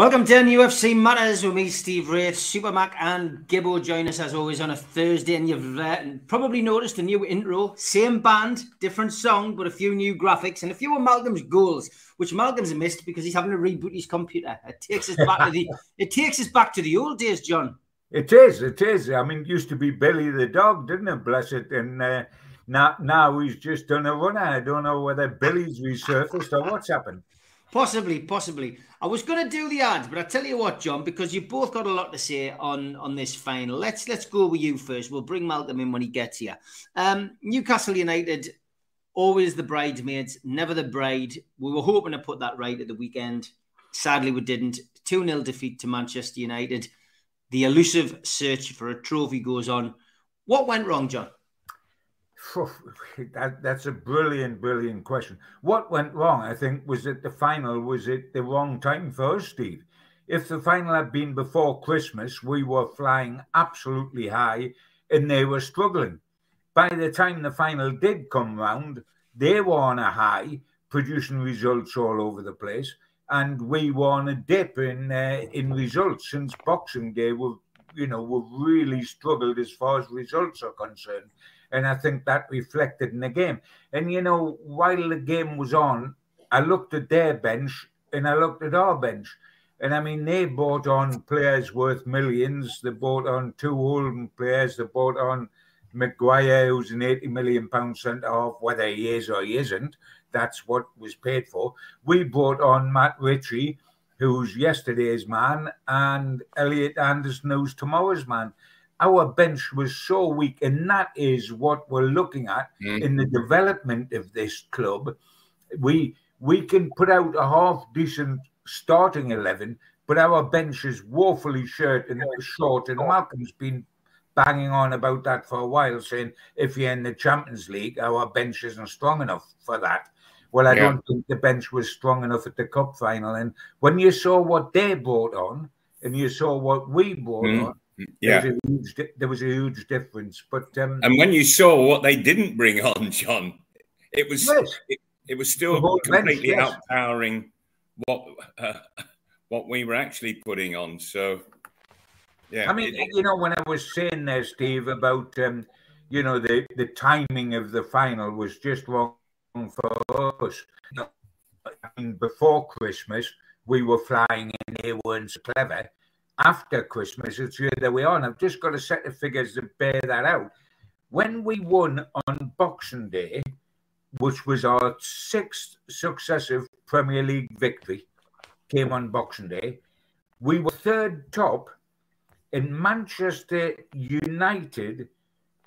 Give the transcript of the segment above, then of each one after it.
Welcome to NUFC Matters with me, Steve Wraith, Supermac, and Gibbo join us as always on a Thursday. And you've uh, probably noticed a new intro, same band, different song, but a few new graphics and a few of Malcolm's goals, which Malcolm's missed because he's having to reboot his computer. It takes us back to the it takes us back to the old days, John. It is, it is. I mean, it used to be Billy the dog, didn't it? Bless it. And uh, now, now he's just done a runner. I don't know whether Billy's resurfaced or what's happened. Possibly, possibly. I was going to do the ads, but I tell you what, John, because you've both got a lot to say on on this final. Let's let's go with you first. We'll bring Malcolm in when he gets here. Um, Newcastle United, always the bridesmaids, never the bride. We were hoping to put that right at the weekend. Sadly, we didn't. 2 0 defeat to Manchester United. The elusive search for a trophy goes on. What went wrong, John? that, that's a brilliant, brilliant question. What went wrong, I think, was that the final was at the wrong time for us, Steve. If the final had been before Christmas, we were flying absolutely high and they were struggling. By the time the final did come round, they were on a high, producing results all over the place, and we were on a dip in uh, in results since Boxing Day. We've you know we've really struggled as far as results are concerned. And I think that reflected in the game. And, you know, while the game was on, I looked at their bench and I looked at our bench. And I mean, they bought on players worth millions. They bought on two Oldham players. They bought on Maguire, who's an 80 million pound centre half, whether he is or he isn't. That's what was paid for. We bought on Matt Ritchie, who's yesterday's man, and Elliot Anderson, who's tomorrow's man our bench was so weak, and that is what we're looking at mm. in the development of this club. We we can put out a half decent starting eleven, but our bench is woefully short and short. And Malcolm's been banging on about that for a while, saying if you're in the Champions League, our bench isn't strong enough for that. Well, I yeah. don't think the bench was strong enough at the cup final. And when you saw what they brought on, and you saw what we brought mm. on, yeah, there was, huge, there was a huge difference. But um, and when you saw what they didn't bring on, John, it was yes. it, it, was still completely bench, yes. outpowering what uh, what we were actually putting on. So, yeah, I mean, it, you know, when I was saying there, Steve, about um, you know the the timing of the final was just wrong for us. I mean, before Christmas, we were flying and they weren't so clever after Christmas, it's that we are. And I've just got a set of figures to bear that out. When we won on Boxing Day, which was our sixth successive Premier League victory, came on Boxing Day, we were third top, and Manchester United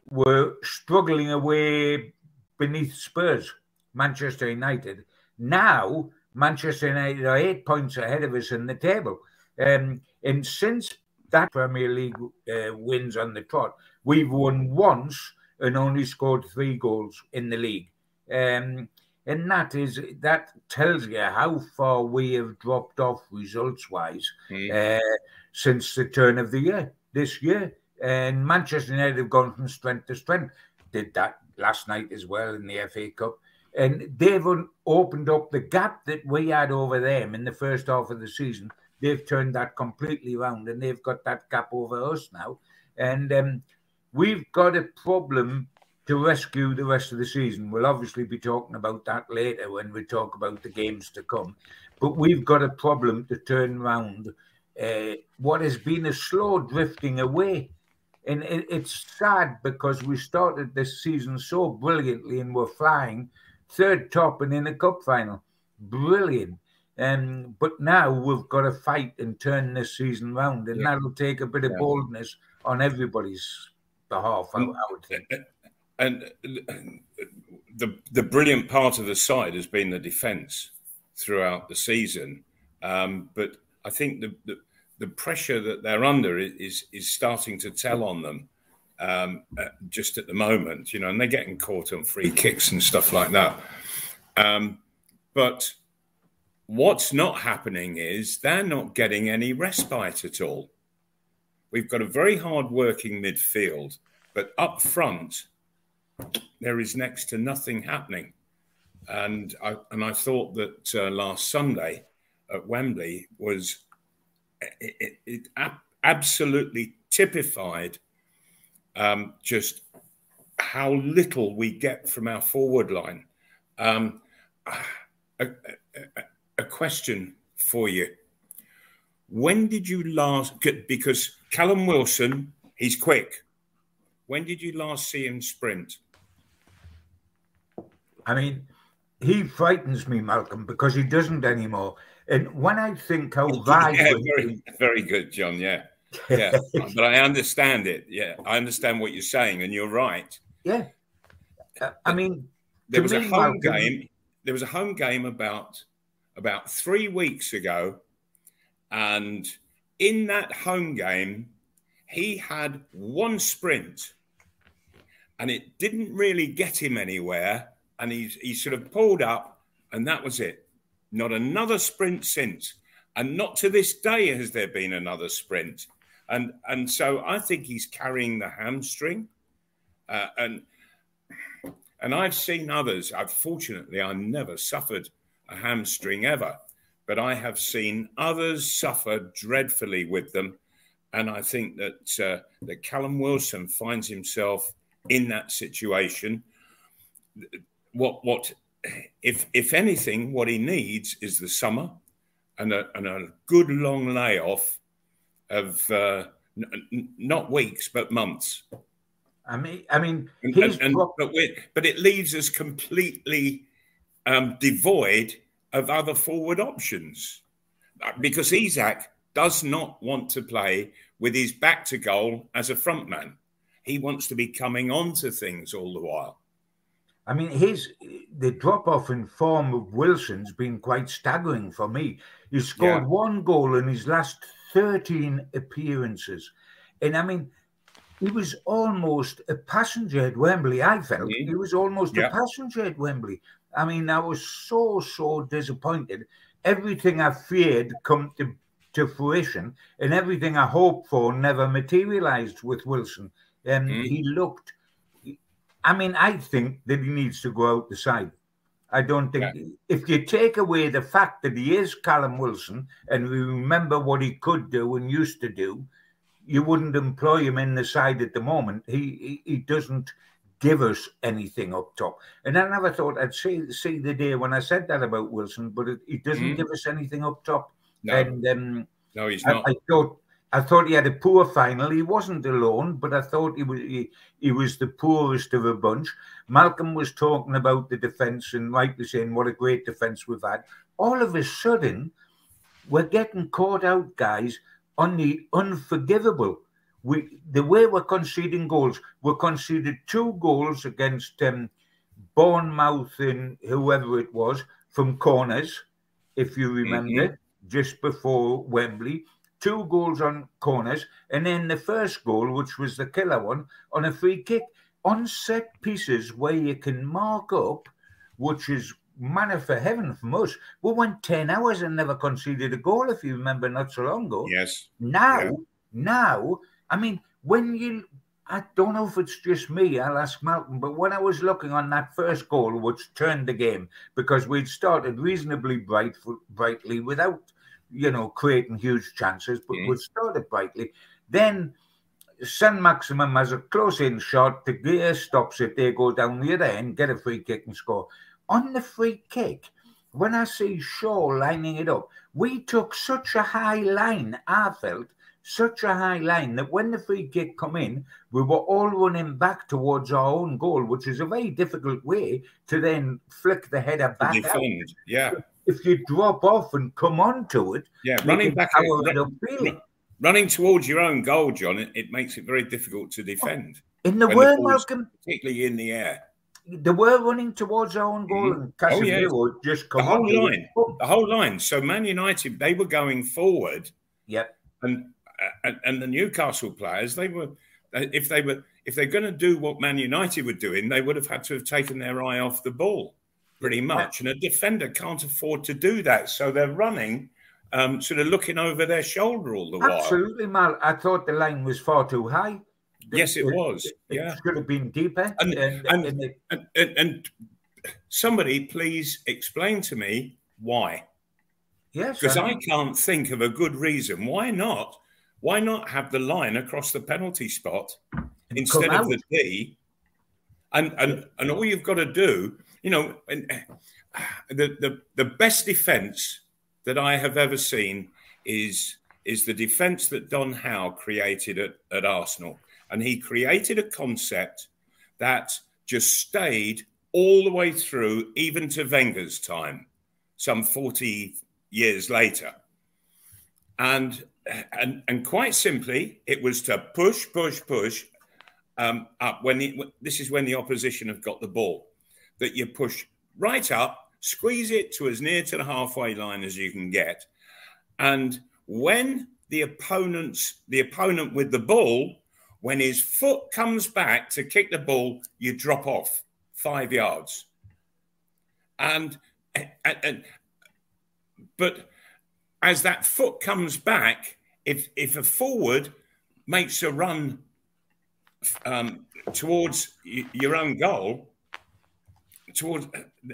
were struggling away beneath Spurs. Manchester United. Now, Manchester United are eight points ahead of us in the table. Um, and since that Premier League uh, wins on the trot, we've won once and only scored three goals in the league. Um, and that is that tells you how far we have dropped off results wise mm. uh, since the turn of the year this year. And Manchester United have gone from strength to strength. Did that last night as well in the FA Cup. And they've opened up the gap that we had over them in the first half of the season they've turned that completely around and they've got that gap over us now. And um, we've got a problem to rescue the rest of the season. We'll obviously be talking about that later when we talk about the games to come. But we've got a problem to turn around uh, what has been a slow drifting away. And it, it's sad because we started this season so brilliantly and we're flying third top and in a cup final. Brilliant. Um, but now we've got to fight and turn this season round, and yeah. that'll take a bit of yeah. boldness on everybody's behalf. I, I would think. And the the brilliant part of the side has been the defence throughout the season, um, but I think the, the, the pressure that they're under is is starting to tell on them. Um, uh, just at the moment, you know, and they're getting caught on free kicks and stuff like that. Um, but What's not happening is they're not getting any respite at all. We've got a very hard working midfield, but up front, there is next to nothing happening. And I, and I thought that uh, last Sunday at Wembley was it, it, it absolutely typified um, just how little we get from our forward line. Um, a, question for you. When did you last, because Callum Wilson, he's quick. When did you last see him sprint? I mean, he frightens me, Malcolm, because he doesn't anymore. And when I think how vibrant, yeah, very, very good, John. Yeah, yeah, but I understand it. Yeah, I understand what you're saying, and you're right. Yeah, I mean, there was me, a home Malcolm, game. There was a home game about about three weeks ago, and in that home game, he had one sprint, and it didn't really get him anywhere. And he he sort of pulled up, and that was it not another sprint since. And not to this day has there been another sprint. And, and so I think he's carrying the hamstring. Uh, and, and I've seen others. I've fortunately, I never suffered a hamstring ever, but I have seen others suffer dreadfully with them. And I think that uh, that Callum Wilson finds himself in that situation. What what if if anything, what he needs is the summer and a, and a good long layoff of uh, n- not weeks but months. I mean, I mean, and, and, and, but, but, it leaves us completely um, devoid of other forward options uh, because Isak does not want to play with his back to goal as a front man. He wants to be coming on to things all the while. I mean, his the drop off in form of Wilson's been quite staggering for me. He scored yeah. one goal in his last 13 appearances. And I mean, he was almost a passenger at Wembley, I felt. Mm-hmm. He was almost yeah. a passenger at Wembley. I mean, I was so, so disappointed. Everything I feared come to, to fruition, and everything I hoped for never materialized with Wilson. And mm-hmm. he looked I mean, I think that he needs to go out the side. I don't think yeah. if you take away the fact that he is Callum Wilson and we remember what he could do and used to do, you wouldn't employ him in the side at the moment. He he, he doesn't give us anything up top. And I never thought I'd see see the day when I said that about Wilson, but it, he doesn't mm. give us anything up top. No. And um, no, he's not. I, I thought I thought he had a poor final. He wasn't alone, but I thought he was he, he was the poorest of a bunch. Malcolm was talking about the defence and rightly saying what a great defence we've had. All of a sudden, we're getting caught out, guys, on the unforgivable. We the way we're conceding goals, we conceded two goals against um, Bournemouth and whoever it was from corners, if you remember, mm-hmm. just before Wembley two goals on corners, and then the first goal, which was the killer one, on a free kick on set pieces where you can mark up, which is manna for heaven from us. We went 10 hours and never conceded a goal, if you remember, not so long ago. Yes. Now, yeah. now, I mean, when you, I don't know if it's just me, I'll ask Malcolm, but when I was looking on that first goal, which turned the game, because we'd started reasonably bright, brightly without you know, creating huge chances, but mm. would started brightly. Then Saint-Maximin has a close in shot. De Gea stops it. They go down the other end, get a free kick and score. On the free kick, when I see Shaw lining it up, we took such a high line, I felt, such a high line that when the free kick come in, we were all running back towards our own goal, which is a very difficult way to then flick the header back. Defend, out. yeah if you drop off and come onto it, yeah, running back, run, running towards your own goal, John, it, it, makes it very difficult to defend. In the word, Malcolm, particularly in the air. They were running towards our own goal, mm-hmm. and Casemiro oh, yeah. just come the whole line, the whole line. So Man United, they were going forward. Yep. And and, and the Newcastle players, they were if they were if they're going to do what Man United were doing, they would have had to have taken their eye off the ball pretty much. And a defender can't afford to do that. So they're running, um, sort of looking over their shoulder all the while. Absolutely, Mal. I thought the line was far too high. Yes, it, was. It, yeah. It should have been deeper. And, and, and, and, and somebody please explain to me why. Yes, because I can't think of a good reason why not. Why not have the line across the penalty spot instead of the D? And and and all you've got to do, you know, and, the the the best defence that I have ever seen is is the defence that Don Howe created at, at Arsenal. And he created a concept that just stayed all the way through, even to Wenger's time, some 40 years later. And, and, and quite simply, it was to push, push, push um, up when the, this is when the opposition have got the ball, that you push right up, squeeze it to as near to the halfway line as you can get. And when the opponent's the opponent with the ball, when his foot comes back to kick the ball, you drop off five yards. And, and, and but as that foot comes back, if if a forward makes a run um, towards your own goal, towards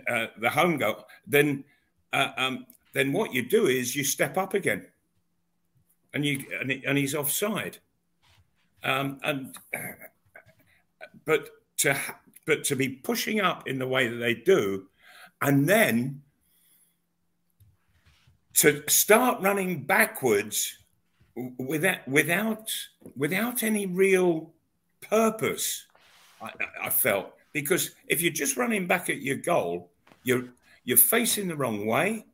uh, the home goal, then uh, um, then what you do is you step up again, and you and, and he's offside. Um, and but to but to be pushing up in the way that they do, and then to start running backwards without without without any real purpose. I, I felt because if you're just running back at your goal, you're you're facing the wrong way.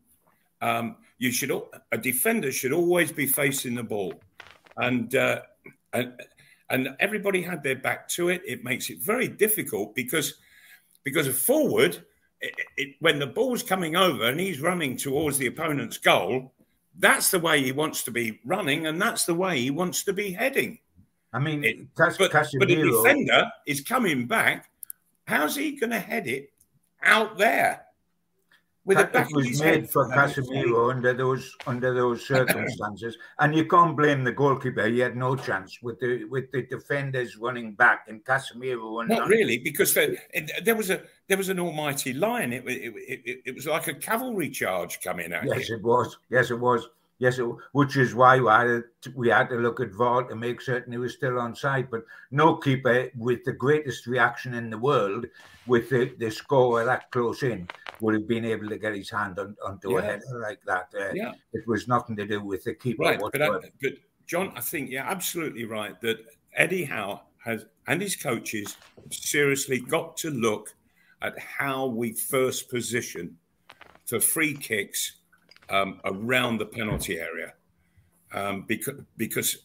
Um, you should a defender should always be facing the ball, and uh, and and everybody had their back to it. It makes it very difficult because because a forward, it, it, when the ball's coming over and he's running towards the opponent's goal, that's the way he wants to be running, and that's the way he wants to be heading. I mean, it, but, but a defender is coming back. How's he going to head it out there? With that, it was made for Casemiro under those under those circumstances, and you can't blame the goalkeeper. He had no chance with the with the defenders running back and Casemiro. Not really, because there, there was a there was an almighty line. It, it, it, it was like a cavalry charge coming out. Yes, it was. Yes, it was. Yes, which is why we had, to, we had to look at VAR to make certain he was still on side. But no keeper with the greatest reaction in the world, with the, the score that close in, would have been able to get his hand on, onto yeah. a header like that. Uh, yeah. It was nothing to do with the keeper. Right, but, I, but John, I think you're absolutely right that Eddie Howe has and his coaches seriously got to look at how we first position for free kicks um, around the penalty area um, because because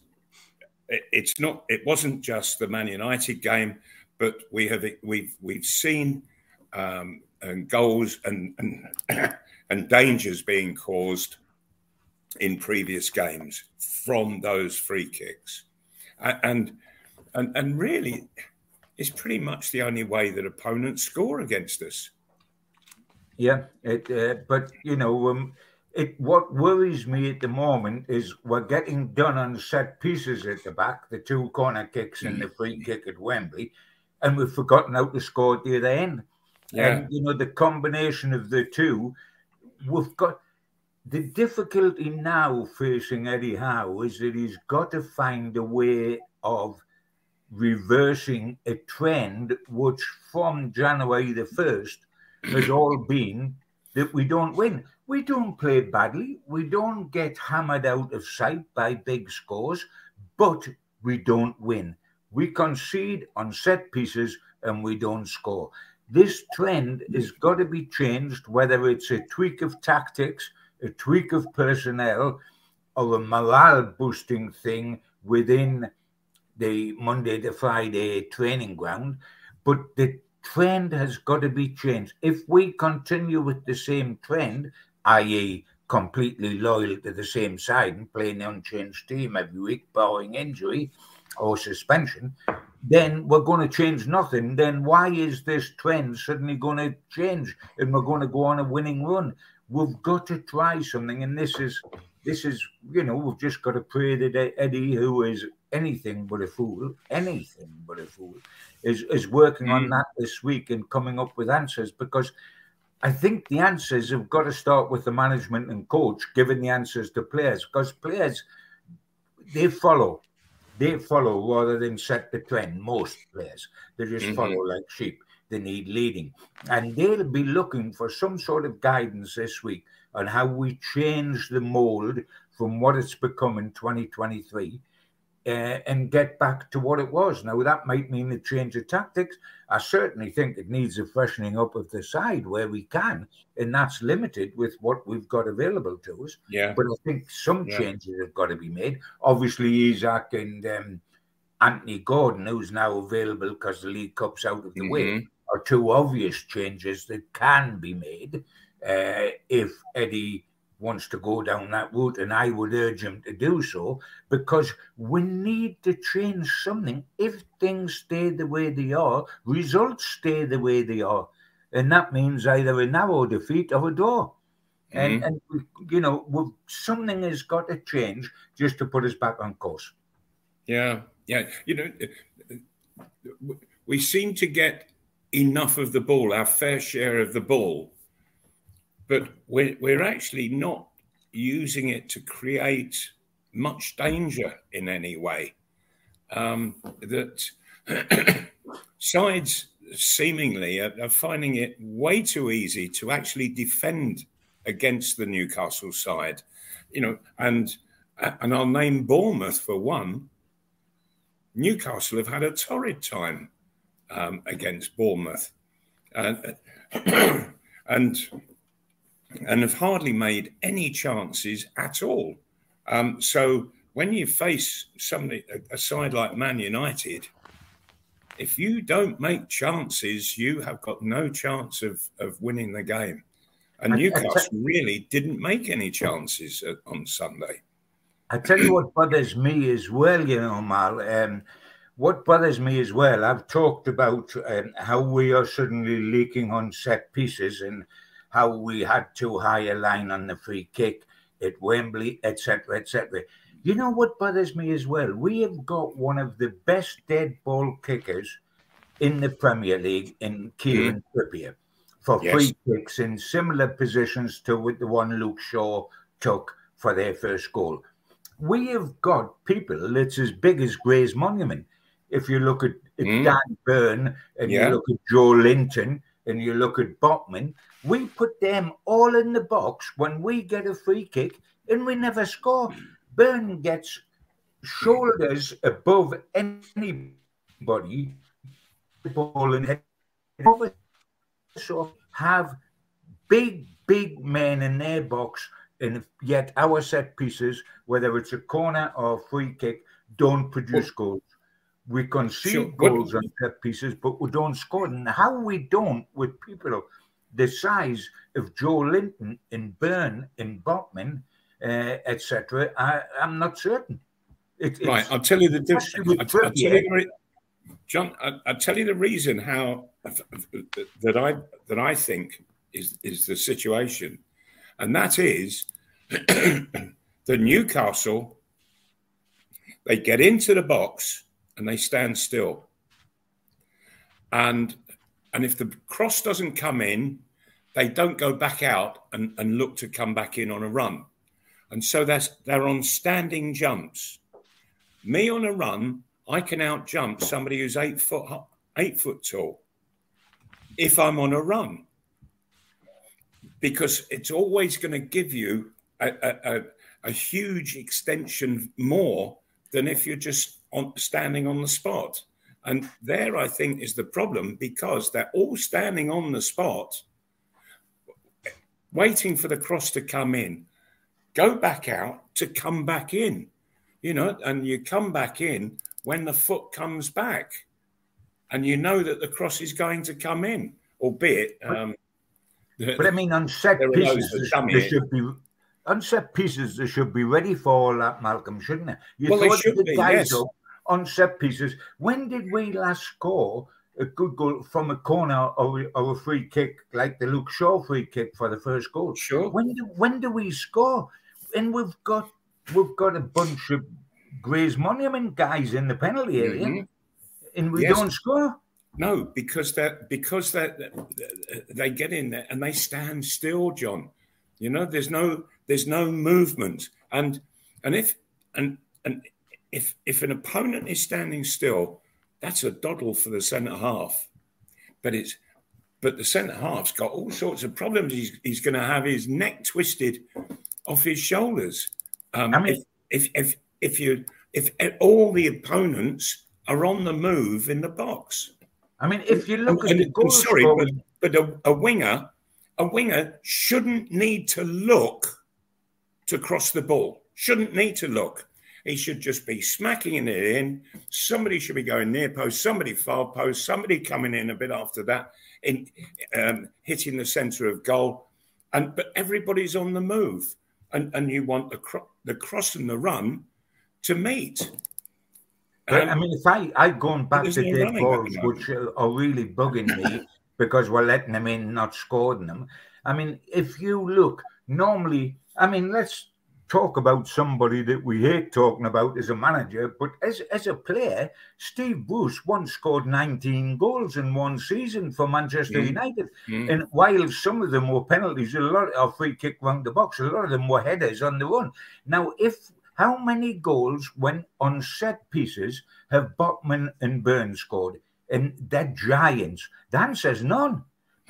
it's not it wasn't just the Man United game, but we have we've we've seen um, and goals and, and and dangers being caused in previous games from those free kicks, and and and really, it's pretty much the only way that opponents score against us. Yeah, it, uh, but you know. Um, it what worries me at the moment is we're getting done on set pieces at the back, the two corner kicks and the mm. free kick at Wembley, and we've forgotten how to score at the other end. Yeah. And you know the combination of the two, we've got the difficulty now facing Eddie Howe is that he's got to find a way of reversing a trend which from January the first has all been that we don't win. We don't play badly. We don't get hammered out of sight by big scores, but we don't win. We concede on set pieces and we don't score. This trend has got to be changed, whether it's a tweak of tactics, a tweak of personnel, or a morale boosting thing within the Monday to Friday training ground. But the trend has got to be changed. If we continue with the same trend, i.e., completely loyal to the same side and playing the unchanged team every week, barring injury or suspension, then we're going to change nothing. Then why is this trend suddenly going to change and we're going to go on a winning run? We've got to try something, and this is this is you know we've just got to pray that Eddie, who is anything but a fool, anything but a fool, is is working mm. on that this week and coming up with answers because I think the answers have got to start with the management and coach giving the answers to players because players they follow, they follow rather than set the trend. Most players they just mm-hmm. follow like sheep. They need leading, and they'll be looking for some sort of guidance this week on how we change the mold from what it's become in 2023 uh, and get back to what it was. Now, that might mean a change of tactics. I certainly think it needs a freshening up of the side where we can, and that's limited with what we've got available to us. Yeah. But I think some yeah. changes have got to be made. Obviously, Isak and um, Anthony Gordon, who's now available because the League Cup's out of the mm-hmm. way, are two obvious changes that can be made uh, if Eddie wants to go down that route, and I would urge him to do so because we need to change something. If things stay the way they are, results stay the way they are, and that means either a narrow defeat or a draw. Mm-hmm. And, and you know, something has got to change just to put us back on course. Yeah, yeah. You know, we seem to get enough of the ball, our fair share of the ball but we're, we're actually not using it to create much danger in any way. Um, that sides seemingly are, are, finding it way too easy to actually defend against the Newcastle side, you know, and and I'll name Bournemouth for one. Newcastle have had a torrid time um, against Bournemouth, and and and have hardly made any chances at all. Um, so when you face somebody, a, a side like Man United, if you don't make chances, you have got no chance of, of winning the game. And Newcastle really didn't make any chances on Sunday. I tell you what bothers me as well, you know, Mal. Um, what bothers me as well, I've talked about um, how we are suddenly leaking on set pieces and how we had too high a line on the free kick at Wembley, etc., etc. You know what bothers me as well? We have got one of the best dead ball kickers in the Premier League in Kieran mm. Trippier for yes. free kicks in similar positions to the one Luke Shaw took for their first goal. We have got people that's as big as Grey's Monument. If you look at, at mm. Dan Burn and yeah. you look at Joelinton and you look at Botman, we put them all in the box when we get a free kick and we never score. Burn gets shoulders above anybody, ball and head. So have big, big men in their box, and yet our set pieces, whether it's a corner or a free kick, don't produce goals. We concede sure. goals on set pieces, but we don't score. And how we don't with people of the size of Joelinton in Burn in Botman, uh, etc., I'm not certain. It, right, I'll tell you the difference. John, I, will tell you the reason how that I that I think is is the situation, and that is the Newcastle. They get into the box and they stand still, and and if the cross doesn't come in, they don't go back out and, and look to come back in on a run. And so that's they're on standing jumps. Me on a run, I can out jump somebody who's eight foot eight foot tall if I'm on a run. Because it's always going to give you a, a, a huge extension more than if you're just on, standing on the spot. And there, I think, is the problem because they're all standing on the spot, waiting for the cross to come in. Go back out to come back in, you know, and you come back in when the foot comes back, and you know that the cross is going to come in, albeit. Um, but I mean, unset pieces, there should be on set pieces. They should be ready for all that, Malcolm, shouldn't they? You well, they should the be. Yes. Up, on set pieces. When did we last score a good goal from a corner or, or a free kick like the Luke Shaw free kick for the first goal? Sure. When do when do we score? And we've got we've got a bunch of Grey's Monument guys in the penalty area, mm-hmm. and we yes. don't score. No, because they because they they get in there and they stand still, John. You know, there's no there's no movement, and and if and and if if an opponent is standing still, that's a doddle for the centre half. But it's but the centre half's got all sorts of problems. He's he's going to have his neck twisted off his shoulders. Um, I mean, if, if if if you if all the opponents are on the move in the box. I mean, if you look and, at the goal sorry, but, but a, a winger, a winger shouldn't need to look to cross the ball. Shouldn't need to look. He should just be smacking it in. Somebody should be going near post, somebody far post, somebody coming in a bit after that, in um, hitting the centre of goal. And but everybody's on the move, and and you want the cro- the cross and the run to meet. Um, I mean, if I I going back to dead balls, which are really bugging me because we're letting them in, not scoring them. I mean, if you look normally, I mean, let's talk about somebody that we hate talking about as a manager, but as, as a player, Steve Bruce once scored 19 goals in one season for Manchester mm. United. Mm. And while some of them were penalties, a lot of free kick round the box, a lot of them were headers on the run. Now, if how many goals when on set pieces have Botman and Burns scored? And they're giants. Dan says none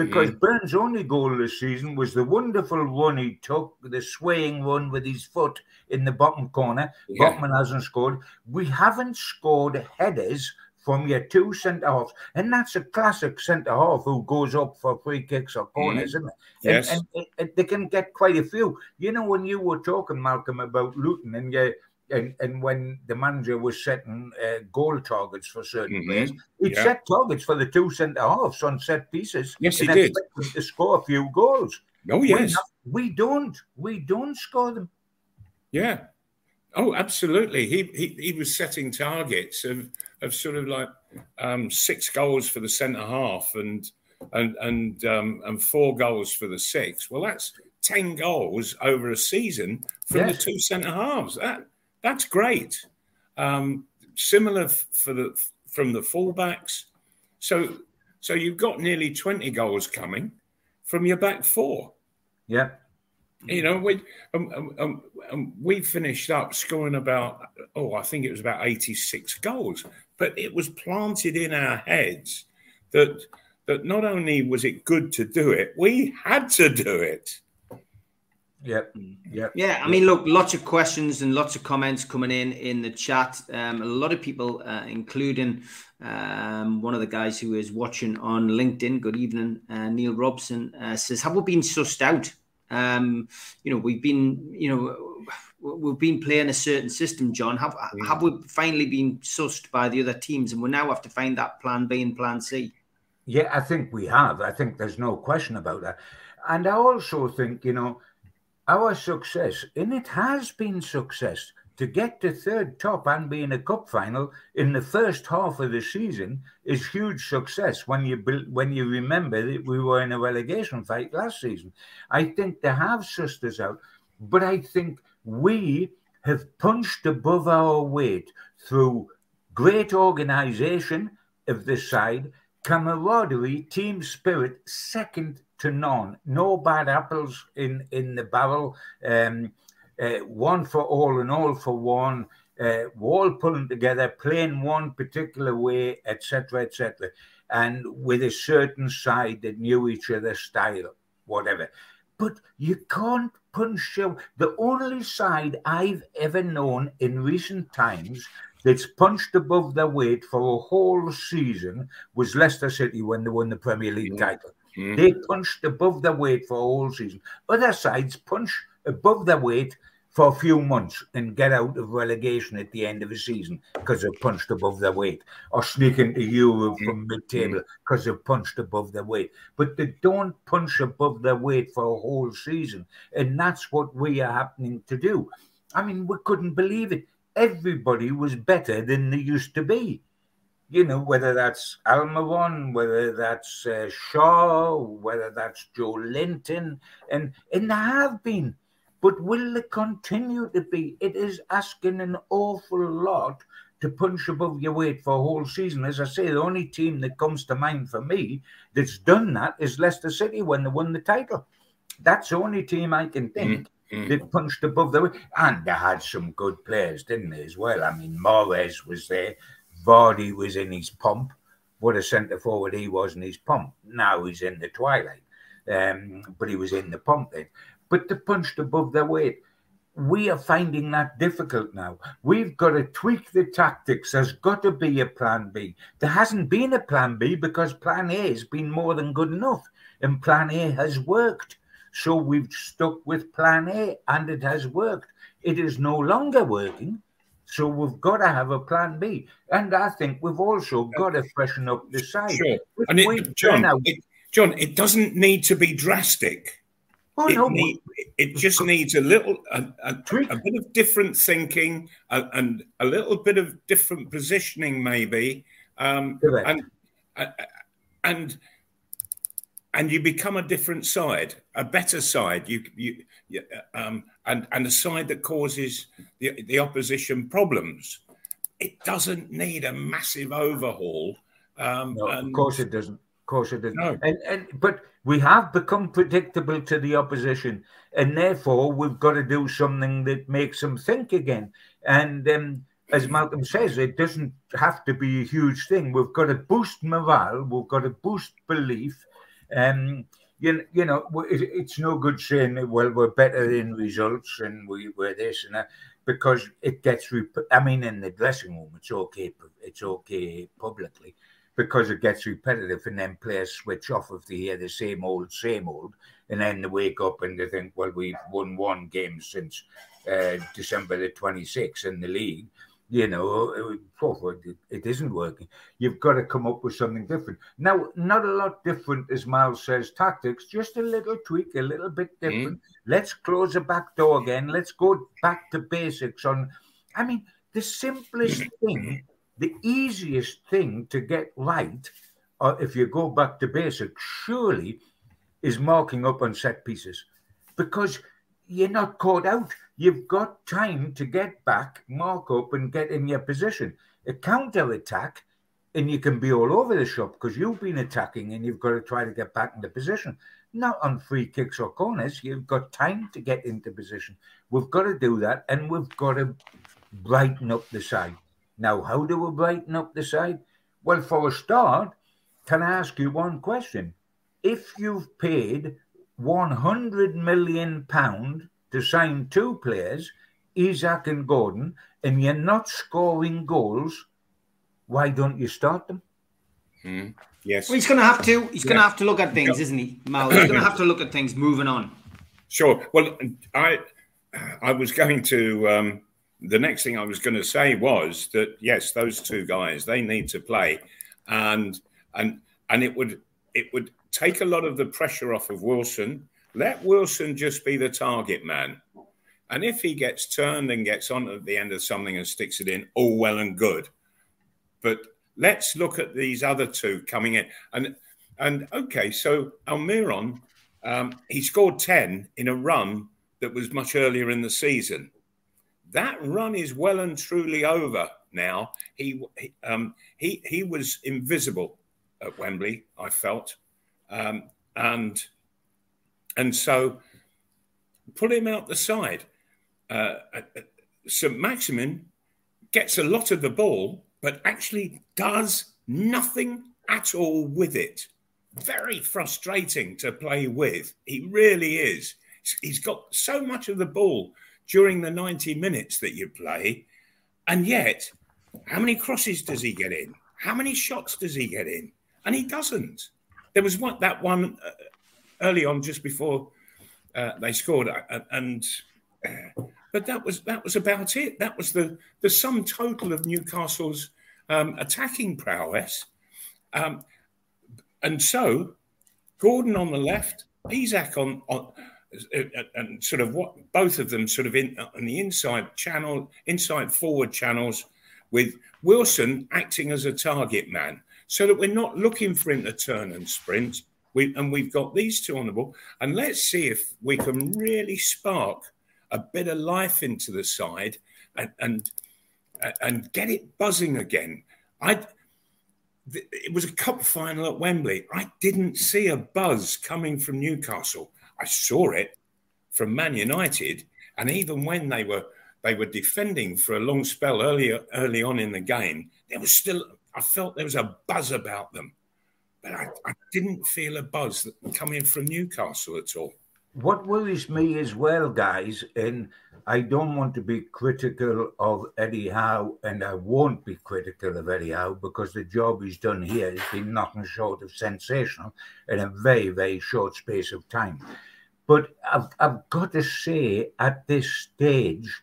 because mm. Burns' only goal this season was the wonderful run he took, the swaying run with his foot in the bottom corner. Yeah. Botman hasn't scored. We haven't scored headers from your two centre halves, and that's a classic centre half who goes up for free kicks or corners, mm. isn't it? Yes. And, and, and, they can get quite a few. You know, when you were talking, Malcolm, about Luton, and you and, and when the manager was setting uh, goal targets for certain mm-hmm. players, he yeah. set targets for the two centre halves on set pieces. Yes, he did. To score a few goals. Oh yes, we, we don't. We don't score them. Yeah. Oh, absolutely. He he, he was setting targets of of sort of like um, six goals for the centre half and and and um, and four goals for the six. Well, that's ten goals over a season from yes. the two centre halves. That that's great. Um, similar for the from the fullbacks. So so you've got nearly 20 goals coming from your back four. Yeah. You know, we um, um, um, um, we finished up scoring about oh, I think it was about 86 goals, but it was planted in our heads that that not only was it good to do it, we had to do it. Yep. Yep. Yeah. I mean, look, lots of questions and lots of comments coming in in the chat. Um, a lot of people, uh, including um, one of the guys who is watching on LinkedIn. Good evening, uh, Neil Robson uh, says, "Have we been sussed out? Um, you know, we've been, you know, we've been playing a certain system. John, have yeah. have we finally been sussed by the other teams, and we now have to find that plan B and plan C?" Yeah, I think we have. I think there's no question about that. And I also think, you know our success, and it has been success, to get to third top and be in a cup final in the first half of the season is huge success when you when you remember that we were in a relegation fight last season. I think they have sussed us out, but I think we have punched above our weight through great organisation of the side, camaraderie, team spirit, second to none. No bad apples in in the barrel. Um, uh, one for all and all for one. Uh, all pulling together, playing one particular way, etc., etc., and with a certain side that knew each other's style, whatever. But you can't punch out. The only side I've ever known in recent times that's punched above their weight for a whole season was Leicester City when they won the Premier League mm. title. Mm. They punched above their weight for a whole season. Other sides punch above their weight for a few months and get out of relegation at the end of the season because they've punched above their weight, or sneak into Europe mm. from mid-table because they've punched above their weight. But they don't punch above their weight for a whole season, and that's what we are happening to do. I mean, we couldn't believe it. Everybody was better than they used to be you know, whether that's Almiron, whether that's uh, Schär, whether that's Joelinton, and and there have been, but will they continue to be? It is asking an awful lot to punch above your weight for a whole season. As I say, the only team that comes to mind for me that's done that is Leicester City when they won the title. That's the only team I can think mm-hmm. That punched above the weight. And they had some good players, didn't they, as well? I mean, Mahrez was there, Vardy was in his pomp. What a centre forward he was in his pomp. Now he's in the twilight. Um, but he was in the pomp then. But they punched above their weight we are finding that difficult now. We've got to tweak the tactics. There's got to be a plan B. There hasn't been a plan B because plan A has been more than good enough, and plan A has worked. So we've stuck with plan A and it has worked. It is no longer working. So we've got to have a plan B. And I think we've also got to freshen up the side. Sure. And it, John, it, John, it doesn't need to be drastic. Oh, it, no, need, it just needs a little, a, a, a bit of different thinking and, and, a little bit of different positioning, maybe, um, and and and you become a different side, a better side. You you, you um, and and a side that causes the, the opposition problems. It doesn't need a massive overhaul. Um, no, and, of course it doesn't Of course it didn't. No. And, and but we have become predictable to the opposition, and therefore we've got to do something that makes them think again. And um, as Malcolm says, it doesn't have to be a huge thing. We've got to boost morale. We've got to boost belief. Um, you, you know, it's no good saying, well, we're better in results and we, we're this and that, because it gets, rep- I mean, in the dressing room, it's okay, it's okay publicly because it gets repetitive and then players switch off if they hear the same old, same old. And then they wake up and they think, well, we've won one game since uh, December the 26th in the league. You know, it, it isn't working. You've got to come up with something different. Now, not a lot different, as Miles says, tactics, just a little tweak, a little bit mm-hmm. different. Mm. Let's close the back door again. Let's go back to basics on. I mean, the simplest thing the easiest thing to get right, uh, if you go back to basics, surely is marking up on set pieces because you're not caught out. You've got time to get back, mark up, and get in your position. A counter attack, and you can be all over the shop because you've been attacking and you've got to try to get back into position. Not on free kicks or corners. You've got time to get into position. We've got to do that, and we've got to brighten up the side. Now, how do we brighten up the side? Well, for a start, can I ask you one question? If you've paid 100 million pound to sign two players, Isak and Gordon, and you're not scoring goals, why don't you start them? Mm. Yes. Well, he's going to have to. He's going to have to look at things, isn't he, Mal? He's going to have to look at things moving on. Sure. Well, I I was going to um, the next thing I was going to say was that yes, those two guys they need to play, and and and it would it would take a lot of the pressure off of Wilson. Let Wilson just be the target man, and if he gets turned and gets on at the end of something and sticks it in, all well and good. But let's look at these other two coming in, and and okay, so Almiron, um, he scored ten in a run that was much earlier in the season that run is well and truly over now. He um, he he was invisible at Wembley. I felt, um, and and so pull him out the side. Uh, uh St. Maximin gets a lot of the ball, but actually does nothing at all with it. Very frustrating to play with. He really is. He's got so much of the ball during the 90 minutes that you play. And yet, how many crosses does he get in? How many shots does he get in? And he doesn't. There was one, that one uh, early on, just before uh, they scored, uh, and uh, but that was that was about it. That was the the sum total of Newcastle's um, attacking prowess. Um, and so, Gordon on the left, Isak on, on and sort of what both of them sort of in on the inside channel, inside forward channels, with Wilson acting as a target man, so that we're not looking for him to turn and sprint. We, and we've got these two on the ball, and let's see if we can really spark a bit of life into the side, and and and get it buzzing again. I it was a cup final at Wembley. I didn't see a buzz coming from Newcastle. I saw it from Man United, and even when they were they were defending for a long spell earlier early on in the game, there was still I felt there was a buzz about them, but I, I didn't feel a buzz coming from Newcastle at all. What worries me as well, guys, and I don't want to be critical of Eddie Howe, and I won't be critical of Eddie Howe because the job he's done here has been nothing short of sensational in a very, very short space of time. But I've, I've got to say, at this stage,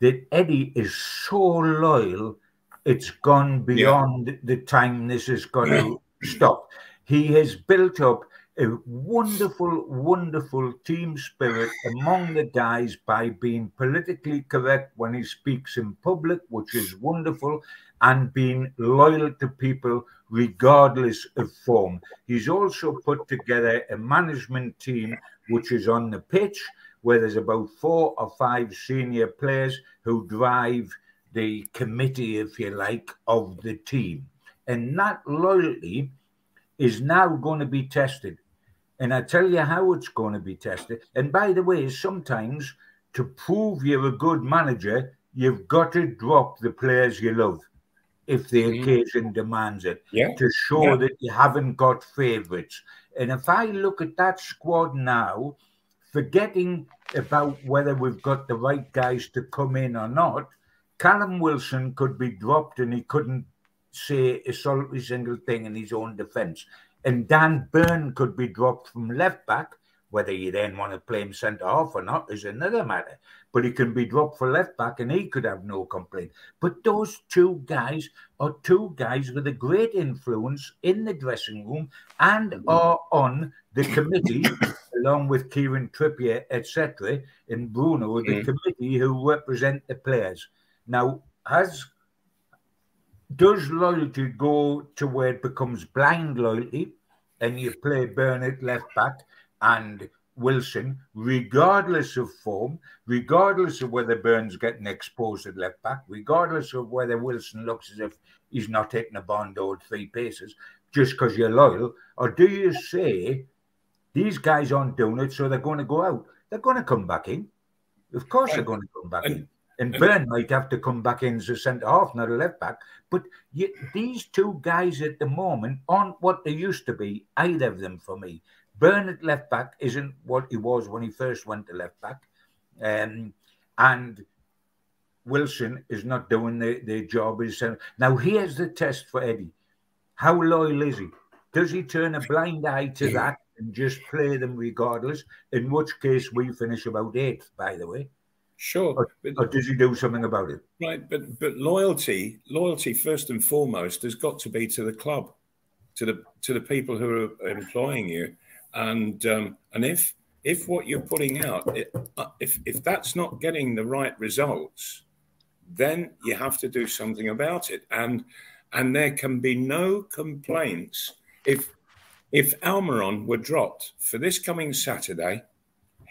that Eddie is so loyal, it's gone beyond yeah. the time this has got to stop. He has built up a wonderful, wonderful team spirit among the guys by being politically correct when he speaks in public, which is wonderful, and being loyal to people regardless of form. He's also put together a management team which is on the pitch where there's about four or five senior players who drive the committee, if you like, of the team. And that loyalty is now going to be tested. And I tell you how it's going to be tested. And by the way, sometimes to prove you're a good manager, you've got to drop the players you love if the mm. occasion demands it yeah. to show yeah. that you haven't got favourites. And if I look at that squad now, forgetting about whether we've got the right guys to come in or not, Callum Wilson could be dropped and he couldn't say a solitary single thing in his own defence. And Dan Burn could be dropped from left back. Whether you then want to play him centre half or not is another matter. But he can be dropped for left back and he could have no complaint. But those two guys are two guys with a great influence in the dressing room and are on the committee, along with Kieran Trippier, etc., and Bruno, the mm. committee who represent the players. Now, has does loyalty go to where it becomes blind loyalty and you play Burnett left back and Wilson, regardless of form, regardless of whether Burns getting exposed at left back, regardless of whether Wilson looks as if he's not hitting a bond or three paces, just because you're loyal? Or do you say these guys aren't doing it, so they're going to go out? They're going to come back in. Of course, they're going to come back in. And Burn might have to come back in as a centre half, not a left back. But you, these two guys at the moment aren't what they used to be, either of them for me. Burn at left back isn't what he was when he first went to left back. Um, and Wilson is not doing the, the job. Is Now, here's the test for Eddie. How loyal is he? Does he turn a blind eye to that and just play them regardless? In which case, we finish about eighth, by the way. Sure. Or, but, or does he do something about it? Right, but but loyalty, loyalty first and foremost has got to be to the club, to the to the people who are employing you, and um, and if if what you're putting out, uh, if if that's not getting the right results, then you have to do something about it, and and there can be no complaints if if Almiron were dropped for this coming Saturday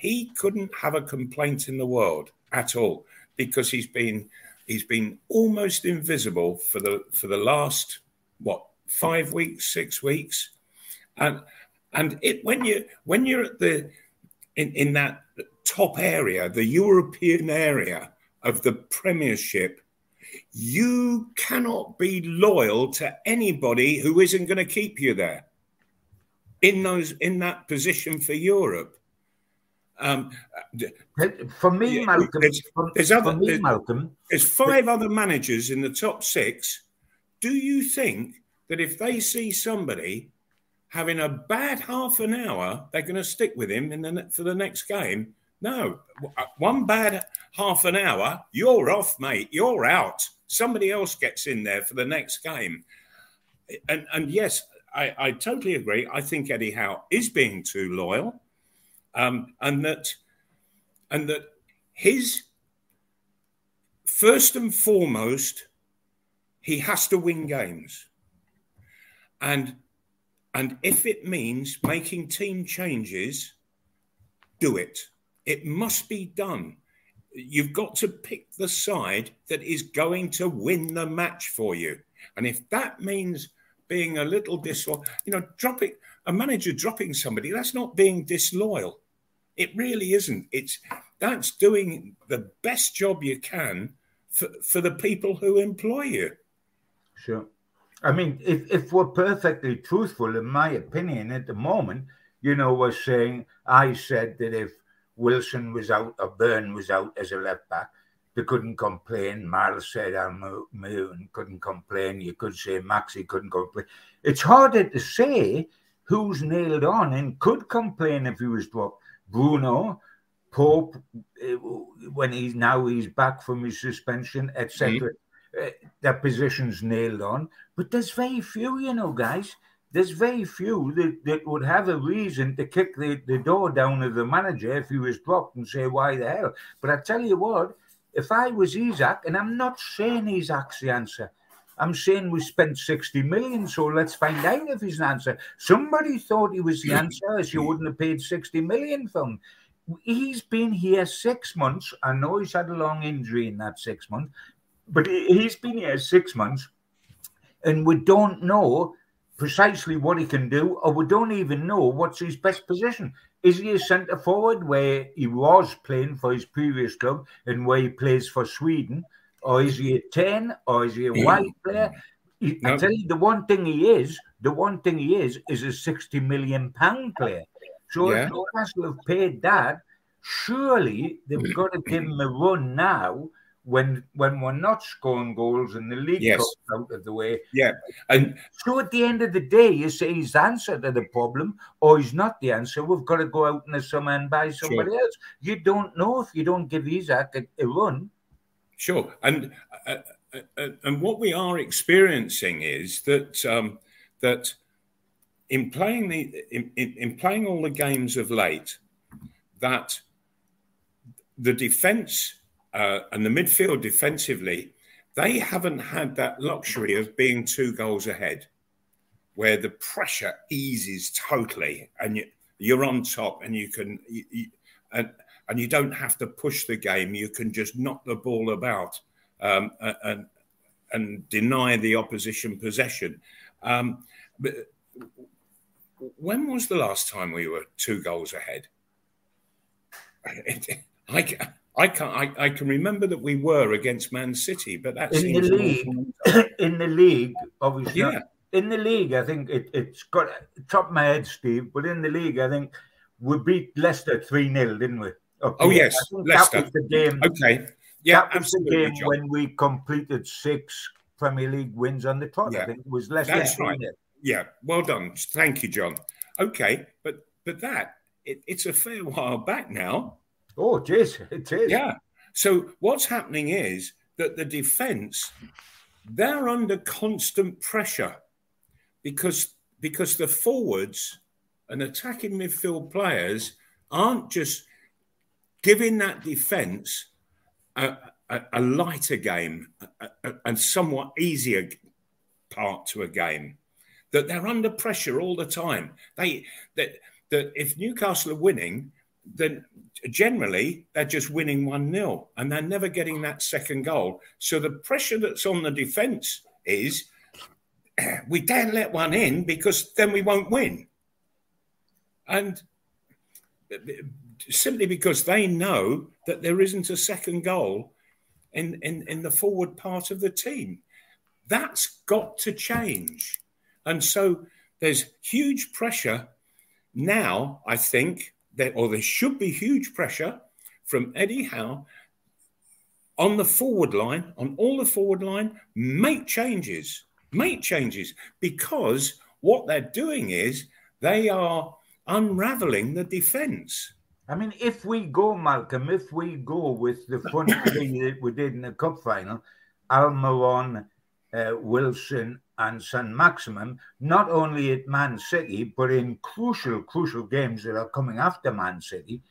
he couldn't have a complaint in the world at all because he's been he's been almost invisible for the for the last what five weeks, six weeks, and and it when you when you're at the in, in that top area, the European area of the Premiership, you cannot be loyal to anybody who isn't going to keep you there in those in that position for Europe. Um, for me, yeah, Malcolm, there's, there's for other, me, there's, Malcolm, there's five other managers in the top six. Do you think that if they see somebody having a bad half an hour, they're going to stick with him in the, for the next game? No, one bad half an hour, you're off, mate. You're out. Somebody else gets in there for the next game. And and yes, I, I totally agree. I think Eddie Howe is being too loyal um, and that and that his first and foremost he has to win games and and if it means making team changes do it it must be done you've got to pick the side that is going to win the match for you. And if that means being a little disloyal, you know, dropping a manager dropping somebody, that's not being disloyal. It really isn't. It's that's doing the best job you can for, for the people who employ you. Sure. I mean, if, if we're perfectly truthful, in my opinion, at the moment, you know, we're saying, I said that if Wilson was out or Burn was out as a left back, they couldn't complain. Marl said I'm Almiron couldn't complain. You could say Maxi couldn't complain. It's harder to say who's nailed on and could complain if he was dropped. Bruno, Pope, eh, when he's now he's back from his suspension, etc. Mm-hmm. Uh, their positions nailed on. But there's very few, you know, guys. There's very few that, that would have a reason to kick the, the door down of the manager if he was dropped and say, why the hell? But I tell you what, if I was Isak, and I'm not saying Isak's the answer, I'm saying we spent 60 million, so let's find out if he's an answer. Somebody thought he was the mm. answer, as you wouldn't have paid 60 million for him. He's been here six months. I know he's had a long injury in that six months, but he's been here six months, and we don't know precisely what he can do, or we don't even know what's his best position. Is he a centre forward where he was playing for his previous club and where he plays for Sweden? Or is he a 10? Or is he a wide player? I tell you, the one thing he is, the one thing he is, is a 60 million pound player. So yeah. if Newcastle have paid that, surely they've mm. got to give him a run now when when we're not scoring goals and the league yes. out of the way. Yeah. And so at the end of the day, you say he's the answer to the problem or he's not the answer. We've got to go out in the summer and buy somebody sure. else. You don't know if you don't give Isak a, a run. Sure. And uh, uh, uh, and what we are experiencing is that um, that in playing the in, in, in playing all the games of late, that the defence uh, and the midfield defensively, they haven't had that luxury of being two goals ahead, where the pressure eases totally and you, you're on top and you can you, you, and and you don't have to push the game. You can just knock the ball about um, and and deny the opposition possession. Um, but when was the last time we were two goals ahead? I, I can I, I, can remember that we were against Man City, but that's in the league. in the league, obviously. Yeah. In the league, I think it, has got top of my head, Steve. But in the league, I think we beat Leicester three 0 didn't we? Oh yes, Leicester. The game. Okay. Yeah, that was the game John. when we completed six Premier League wins on the trot. Yeah. I think it was Leicester. That's right. Yeah, well done. Thank you, John. Okay, but but that it, it's a fair while back now. Oh, it is. It is. Yeah. So what's happening is that the defence they're under constant pressure because because the forwards and attacking midfield players aren't just giving that defence a, a, a, lighter game and somewhat easier part to a game. That they're under pressure all the time. They that that if Newcastle are winning, then generally they're just winning 1 0 and they're never getting that second goal. So the pressure that's on the defence is we can't let one in because then we won't win. And uh, simply because they know that there isn't a second goal in, in, in the forward part of the team. That's got to change. And so there's huge pressure now, I think, there, or there should be huge pressure from Eddie Howe on the forward line, on all the forward line, make changes, make changes, because what they're doing is they are unraveling the defence. I mean, if we go, Malcolm, if we go with the front three that we did in the cup final, Almiron, uh, Wilson, and St Maximin, not only at Man City, but in crucial, crucial games that are coming after Man City,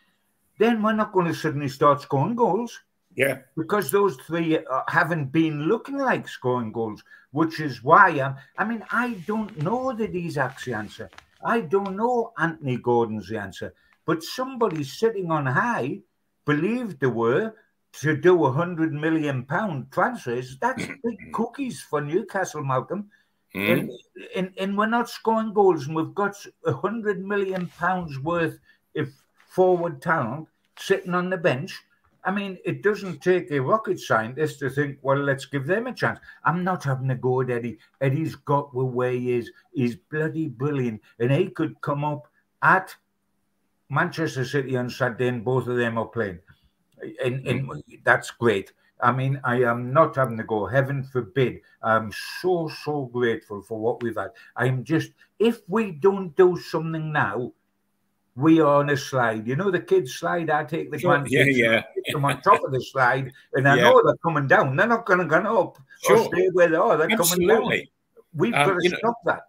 then we're not going to suddenly start scoring goals. Yeah. Because those three uh, haven't been looking like scoring goals, which is why I'm, I mean, I don't know that Isak's the answer. I don't know Anthony Gordon's the answer. But somebody sitting on high believed they were to do a hundred million pound transfers, that's big cookies for Newcastle, Malcolm. Mm. And, and, and we're not scoring goals, and we've got a hundred million pounds worth of forward talent sitting on the bench. I mean, it doesn't take a rocket scientist to think, well, let's give them a chance. I'm not having a go at Eddie. Eddie's got the way he is. He's bloody brilliant. And he could come up at Manchester City on Saturday, and both of them are playing. And, and that's great. I mean, I am not having to go. Heaven forbid. I'm so, so grateful for what we've had. I'm just, if we don't do something now, we are on a slide. You know the kids slide. I take the sure, yeah, yeah. them on top of the slide, and I yeah. know they're coming down. They're not going to go up sure. or stay where they are. They're Absolutely. coming down. We've um, got to stop know, that.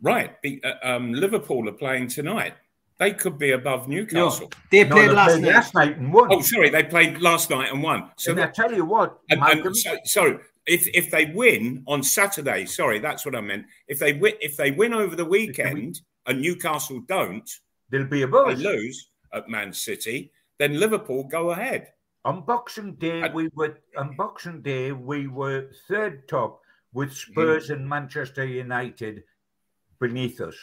Right. Uh, um, Liverpool are playing tonight. They could be above Newcastle. No, they played, no, last, played night. last night and won. Oh, sorry, they played last night and won. So and I tell you what, and, and so, sorry, if if they win on Saturday, sorry, that's what I meant. If they win, if they win over the weekend and Newcastle don't, They'll be above they lose at Man City, then Liverpool go ahead. On Boxing Day, we were on Boxing Day we were third top with Spurs mm. and Manchester United beneath us.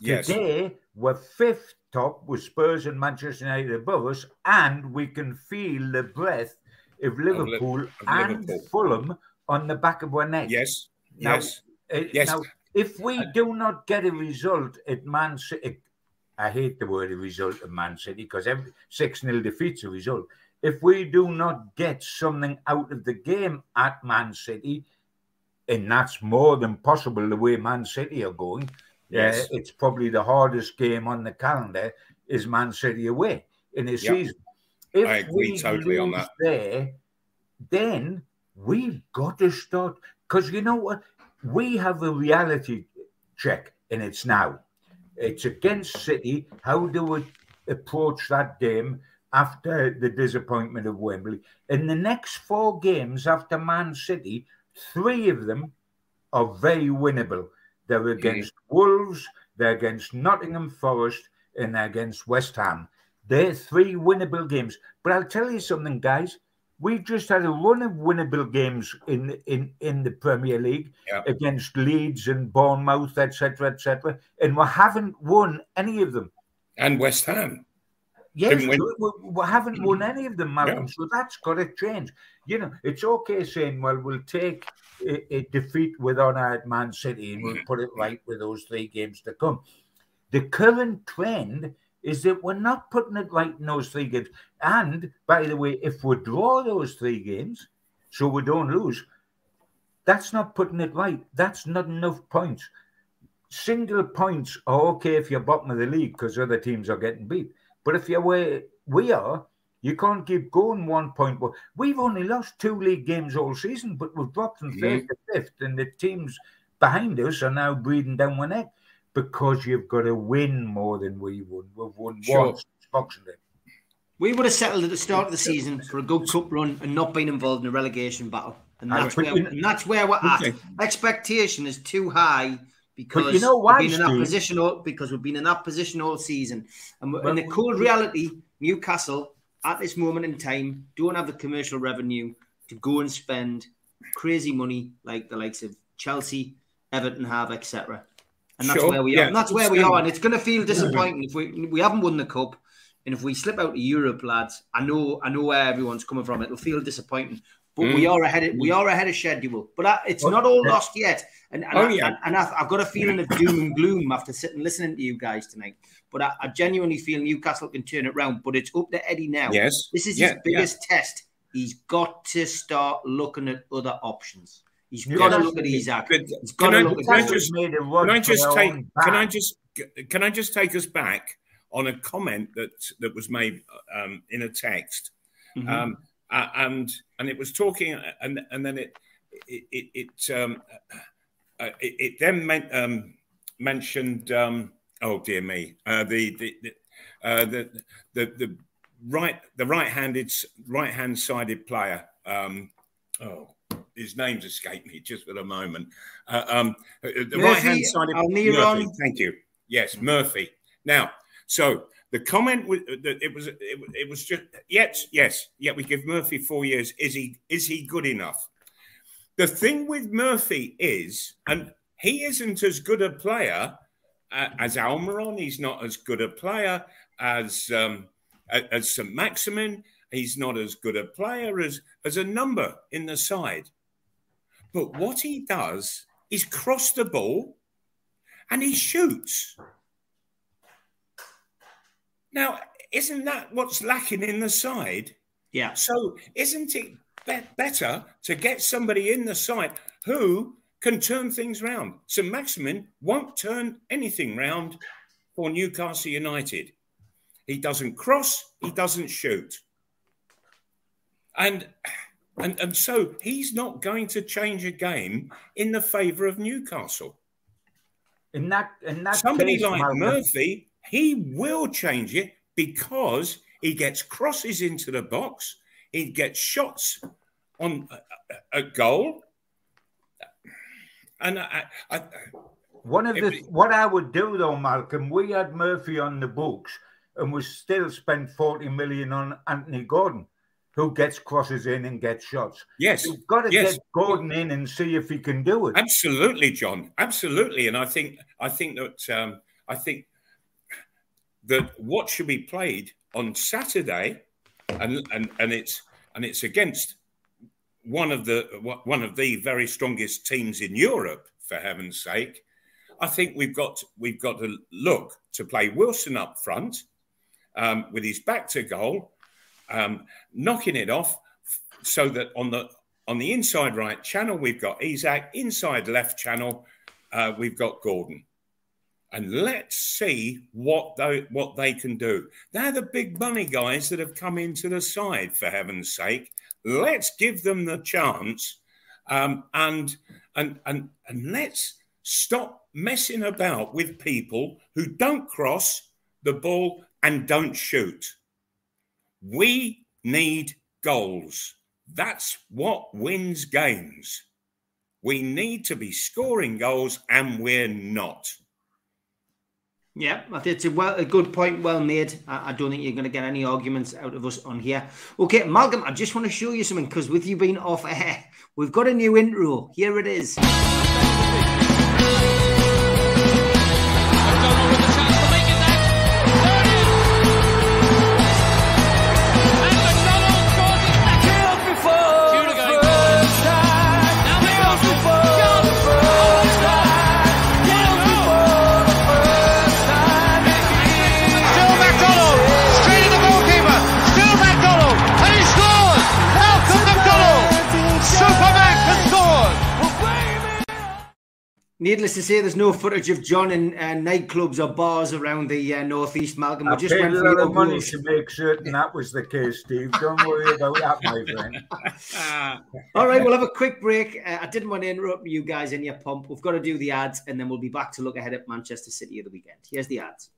Yes. Today we're fifth top with Spurs and Manchester United above us, and we can feel the breath of Liverpool, of and Liverpool. Fulham on the back of our neck. Yes. Now, yes. Uh, yes. Now, if we do not get a result at Man City, I hate the word result at Man City because every 6 0 defeats a result. If we do not get something out of the game at Man City, and that's more than possible the way Man City are going, yes. Uh, it's probably the hardest game on the calendar is Man City away in a yep. season. If I agree we totally on that. There, then we've got to start because you know what? We have a reality check, and it's now. It's against City. How do we approach that game after the disappointment of Wembley? In the next four games after Man City, three of them are very winnable. They're against mm. Wolves, they're against Nottingham Forest, and they're against West Ham. They're three winnable games. But I'll tell you something, guys. We've just had a run of winnable games in in in the Premier League yeah. against Leeds and Bournemouth, etc., etc., and we haven't won any of them. And West Ham. Yes, we, we, haven't won any of them, Malcolm. Yeah. So that's got to change. You know, it's okay saying, well, we'll take a, a defeat with honour at Man City and we'll mm-hmm. put it right with those three games to come. The current trend is that we're not putting it right in those three games. And by the way, if we draw those three games, so we don't lose, that's not putting it right. That's not enough points. Single points are okay if you're bottom of the league because other teams are getting beat. But if you're where we are, you can't keep going one point. We've only lost two league games all season, but we've dropped from third mm-hmm. to fifth, and the teams behind us are now breathing down our neck because you've got to win more than we would. We've won sure. once Boxing Day. We would have settled at the start of the season for a good cup run and not been involved in a relegation battle. And that's, where, and that's where we're at. Expectation is too high because you know why, we've been in that position all, because we've been in that position all season. And well, in the cold reality, Newcastle at this moment in time don't have the commercial revenue to go and spend crazy money like the likes of Chelsea, Everton have, etc and that's sure. where we are. and that's where we are, and it's going to feel disappointing if we we haven't won the cup, and if we slip out to Europe, lads. I know, I know where everyone's coming from. It'll feel disappointing, but mm. we are ahead. Of, we are ahead of schedule, but I, it's not all lost yet. And, and, oh, I, yeah. and, and I, have got a feeling of doom and gloom after sitting listening to you guys tonight. But I, I, genuinely feel Newcastle can turn it around. But it's up to Eddie now. Yes, this is yeah, his biggest yeah. test. He's got to start looking at other options. He's got to look at his act. He's got to look at just, Can I just take? Can I just? Can I just take us back on a comment that that was made um, in a text, mm-hmm. um, uh, and and it was talking, and and then it it it, it um, uh, it, it, then meant, um, mentioned. Um, oh dear me, uh, the the the, uh, the the the right the right-handed right-hand sided player. Um, oh his name's escaped me just for a moment. Uh, um, uh, the right hand side of Murphy. Thank you. Yes, Murphy. Now, so the comment was that it was it, it was just yes, yes, yeah. We give Murphy four years. Is he is he good enough? The thing with Murphy is, and he isn't as good a player as Almiron. He's not as good a player as um, as St Maximin. He's not as good a player as as a number in the side. But what he does is cross the ball and he shoots. Now, isn't that what's lacking in the side? Yeah. So, isn't it be- better to get somebody in the side who can turn things round? So Maximin won't turn anything round for Newcastle United. He doesn't cross, he doesn't shoot. And and, and so he's not going to change a game in the favour of Newcastle. In that, in that Somebody case, like Malcolm, Murphy, he will change it because he gets crosses into the box, he gets shots on uh, uh, a, a goal. And I, I, One of the what I would do though, Malcolm, we had Murphy on the books and we still spent 40 million on Anthony Gordon, who gets crosses in and gets shots. yes, You've got to yes. get Gordon in and see if he can do it. Absolutely, John. Absolutely, and I think I think that um, I think that what should be played on Saturday, and and and it's and it's against one of the one of the very strongest teams in Europe, for heaven's sake. I think we've got we've got to look to play Wilson up front um, with his back to goal, um, knocking it off, so that on the on the inside right channel we've got Isak, inside left channel uh, we've got Gordon, and let's see what they what they can do. They're the big money guys that have come into the side for heaven's sake. Let's give them the chance, um, and and and and let's stop messing about with people who don't cross the ball and don't shoot. We need goals. That's what wins games. We need to be scoring goals, and we're not. Yeah, it's a, well, a good point, well made. I, I don't think you're going to get any arguments out of us on here. Okay, Malcolm, I just want to show you something because with you being off air, we've got a new intro. Here it is. Needless to say, there's no footage of John in uh, nightclubs or bars around the uh, northeast, Malcolm. We I just paid went a lot of money goals. to make certain that was the case, Steve. Don't worry about that, my friend. All right, we'll have a quick break. Uh, I didn't want to interrupt you guys in your pump. We've got to do the ads, and then we'll be back to look ahead at Manchester City of the weekend. Here's the ads.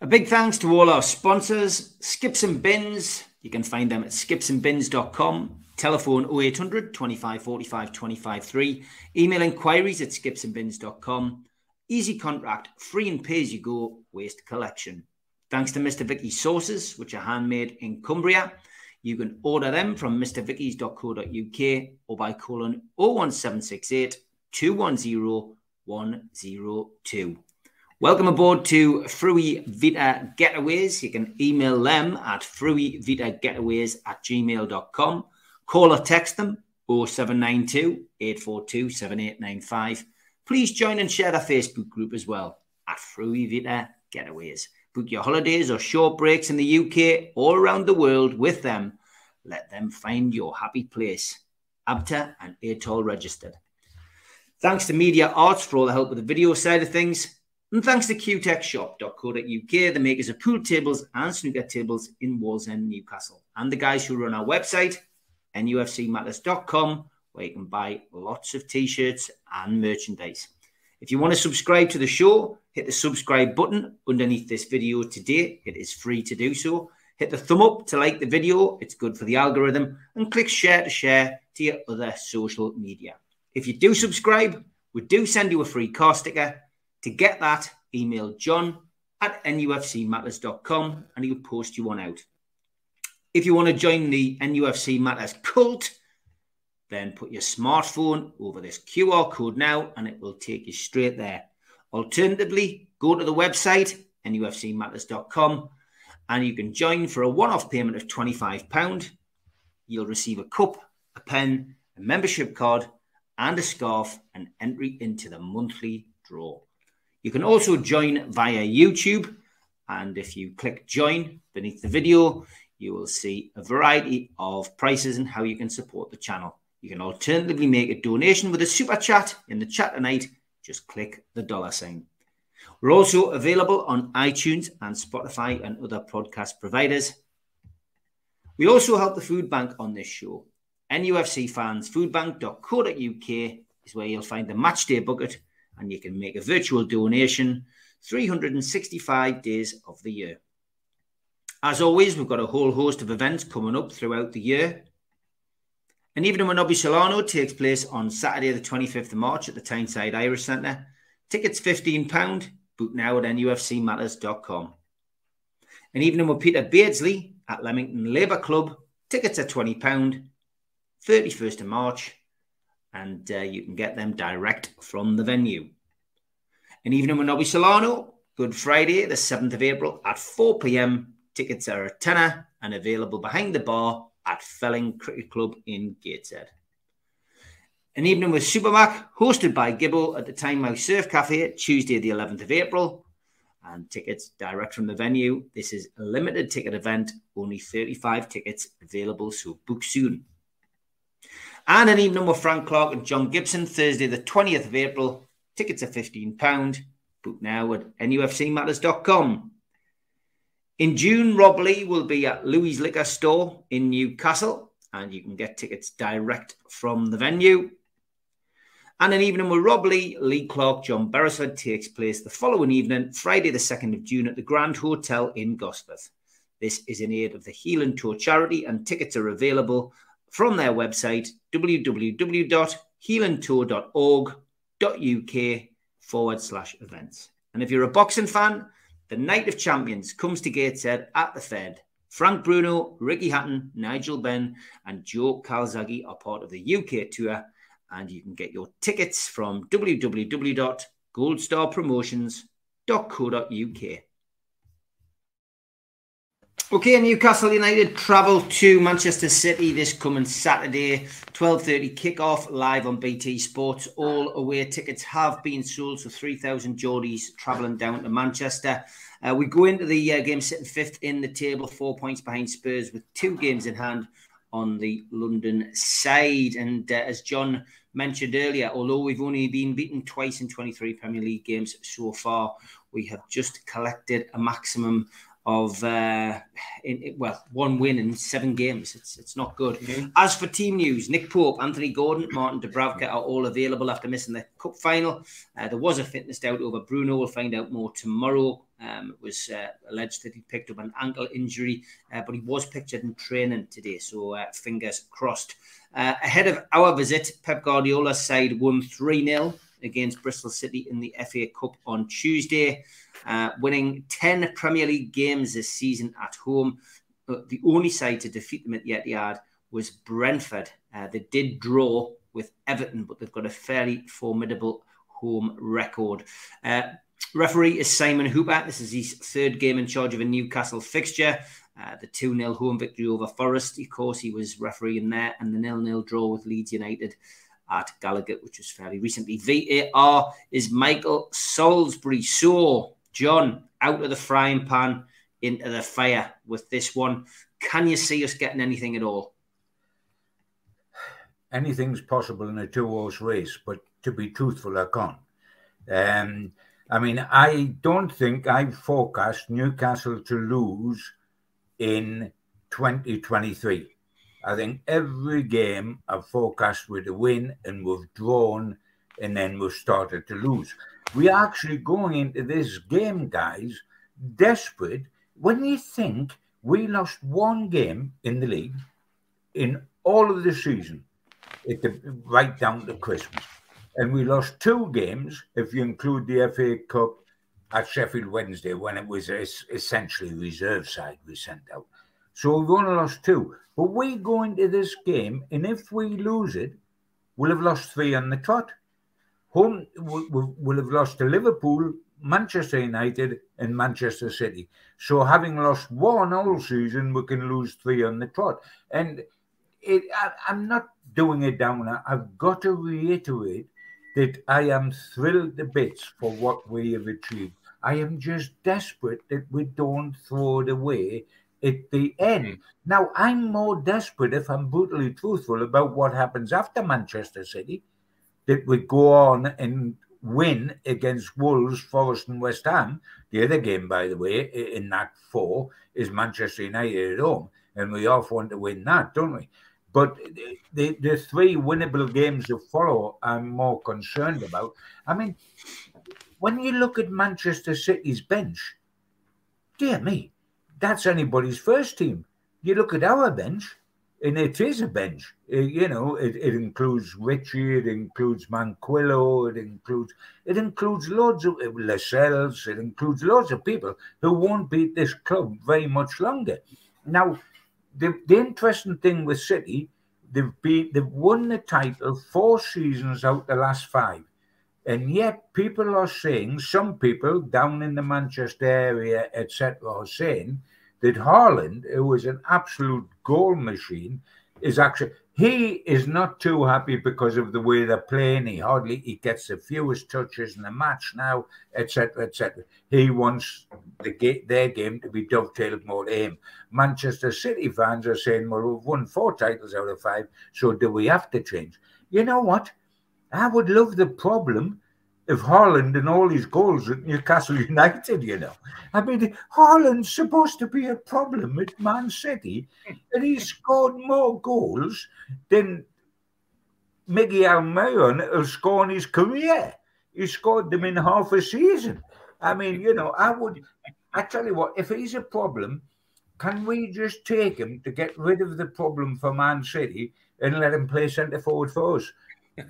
A big thanks to all our sponsors, Skips and Bins. You can find them at skipsandbins.com. Telephone 0800 25 45 25 3. Email inquiries at skipsandbins.com. Easy contract, free and pay as you go, waste collection. Thanks to Mr. Vicky's sauces, which are handmade in Cumbria. You can order them from mrvickies.co.uk or by calling 01768 210 102. Welcome aboard to Fruy Vita Getaways. You can email them at fruivitagetaways at gmail.com. Call or text them 0792 842 7895. Please join and share our Facebook group as well at Fruy Vita Getaways. Book your holidays or short breaks in the UK or around the world with them. Let them find your happy place. ABTA and ATOL registered. Thanks to Media Arts for all the help with the video side of things. And thanks to qtechshop.co.uk, the makers of pool tables and snooker tables in Wallsend, Newcastle, and the guys who run our website, nufcmatters.com, where you can buy lots of t shirts and merchandise. If you want to subscribe to the show, hit the subscribe button underneath this video today. It is free to do so. Hit the thumb up to like the video, it's good for the algorithm, and click share to share to your other social media. If you do subscribe, we do send you a free car sticker. To get that, email john at nufcmatters.com and he'll post you one out. If you want to join the NUFC Matters cult, then put your smartphone over this QR code now and it will take you straight there. Alternatively, go to the website, nufcmatters.com, and you can join for a one off payment of £25. You'll receive a cup, a pen, a membership card, and a scarf, and entry into the monthly draw. You can also join via YouTube, and if you click join beneath the video, you will see a variety of prices and how you can support the channel. You can alternatively make a donation with a super chat in the chat tonight. Just click the dollar sign. We're also available on iTunes and Spotify and other podcast providers. We also help the food bank on this show. NUFC fans, foodbank.co.uk is where you'll find the matchday bucket and you can make a virtual donation 365 days of the year. As always, we've got a whole host of events coming up throughout the year. An evening with Nobby Solano takes place on Saturday, the 25th of March at the Tyneside Irish Centre. Tickets £15. Book now at nufcmatters.com. An evening with Peter Beardsley at Leamington Labour Club. Tickets are £20. 31st of March. And uh, you can get them direct from the venue. An evening with Nobby Solano. Good Friday, the 7th of April at 4 p.m. Tickets are a tenner and available behind the bar at Felling Cricket Club in Gateshead. An evening with Supermac, hosted by Gibble at the Time Tynemouth Surf Cafe, Tuesday, the 11th of April. And tickets direct from the venue. This is a limited ticket event, only 35 tickets available, so book soon. And an evening with Frank Clark and John Gibson, Thursday, the 20th of April. Tickets are £15. Book now at nufcmatters.com. In June, Rob Lee will be at Louis Liquor Store in Newcastle, and you can get tickets direct from the venue. And an evening with Rob Lee, Lee Clark, John Beresford takes place the following evening, Friday, the 2nd of June, at the Grand Hotel in Gosforth. This is in aid of the Heel and Toe charity, and tickets are available from their website, www.healingtour.org.uk forward slash events. And if you're a boxing fan, the Night of Champions comes to Gateshead at the Fed. Frank Bruno, Ricky Hatton, Nigel Benn, and Joe Calzaghe are part of the UK tour, and you can get your tickets from www.goldstarpromotions.co.uk. Okay, Newcastle United travel to Manchester City this coming Saturday, 12.30 kickoff live on BT Sports. All away tickets have been sold, so 3,000 Geordies travelling down to Manchester. Uh, we go into the uh, game sitting fifth in the table, four points behind Spurs with two games in hand on the London side. And uh, as John mentioned earlier, although we've only been beaten twice in 23 Premier League games so far, we have just collected a maximum of uh, in, well one win in seven games. It's it's not good. Mm-hmm. As for team news, Nick Pope, Anthony Gordon, Martin Dubravka are all available after missing the cup final. Uh, there was a fitness doubt over Bruno. We'll find out more tomorrow. Um, it was uh, alleged that he picked up an ankle injury, uh, but he was pictured in training today. So uh, fingers crossed. Uh, ahead of our visit, Pep Guardiola's side won three 0 against Bristol City in the FA Cup on Tuesday uh, winning 10 Premier League games this season at home. Uh, the only side to defeat them at the Etihad was Brentford. Uh, they did draw with Everton, but they've got a fairly formidable home record. Uh, referee is Simon Hooper. This is his third game in charge of a Newcastle fixture. Uh, the 2 0 home victory over Forest. Of course, he was refereeing there, and the 0 0 draw with Leeds United at Gallagher, which was fairly recently. VAR is Michael Salisbury. So, John, out of the frying pan into the fire with this one. Can you see us getting anything at all? Anything's possible in a two horse race, but to be truthful, I can't. Um, I mean, I don't think I forecast Newcastle to lose in 2023. I think every game I've forecast with a win and we've drawn and then we've started to lose we are actually going into this game, guys, desperate when you think we lost one game in the league in all of the season, the, right down to Christmas. And we lost two games, if you include the FA Cup at Sheffield Wednesday when it was essentially reserve side we sent out. So we've only lost two. But we go into this game, and if we lose it, we'll have lost three on the trot. Home, we'll have lost to Liverpool, Manchester United, and Manchester City. So having lost one all season, we can lose three on the trot. And it, I, I'm not doing it down. I've got to reiterate that I am thrilled to bits for what we have achieved. I am just desperate that we don't throw it away at the end. Mm. Now, I'm more desperate, if I'm brutally truthful, about what happens after Manchester City, that would go on and win against Wolves, Forest, and West Ham. The other game, by the way, in that four is Manchester United at home, and we all want to win that, don't we? But the, the three winnable games that follow, I'm more concerned about. I mean, when you look at Manchester City's bench, dear me, that's anybody's first team. You look at our bench, and it is a bench. It, you know, it, it includes Ritchie, it includes Manquillo, it includes it includes loads of Lascelles, it includes loads of people who won't be at this club very much longer. Now, the, the interesting thing with City, they've been they've won the title four seasons out the last five. And yet people are saying, some people down in the Manchester area, etc., are saying that Haaland, who is an absolute goal machine, is actually he is not too happy because of the way they're playing. He hardly he gets the fewest touches in the match now, etc., etc. He wants the their game to be dovetailed more to him. Manchester City fans are saying, "Well, we've won four titles out of five, so do we have to change?" You know what? I would love the problem if Haaland and all his goals at Newcastle United, you know. I mean, Haaland's supposed to be a problem at Man City, and he scored more goals than Miguel Almiron will score in his career. He scored them in half a season. I mean, you know, I would, I tell you what, if he's a problem, can we just take him to get rid of the problem for Man City and let him play centre forward for us?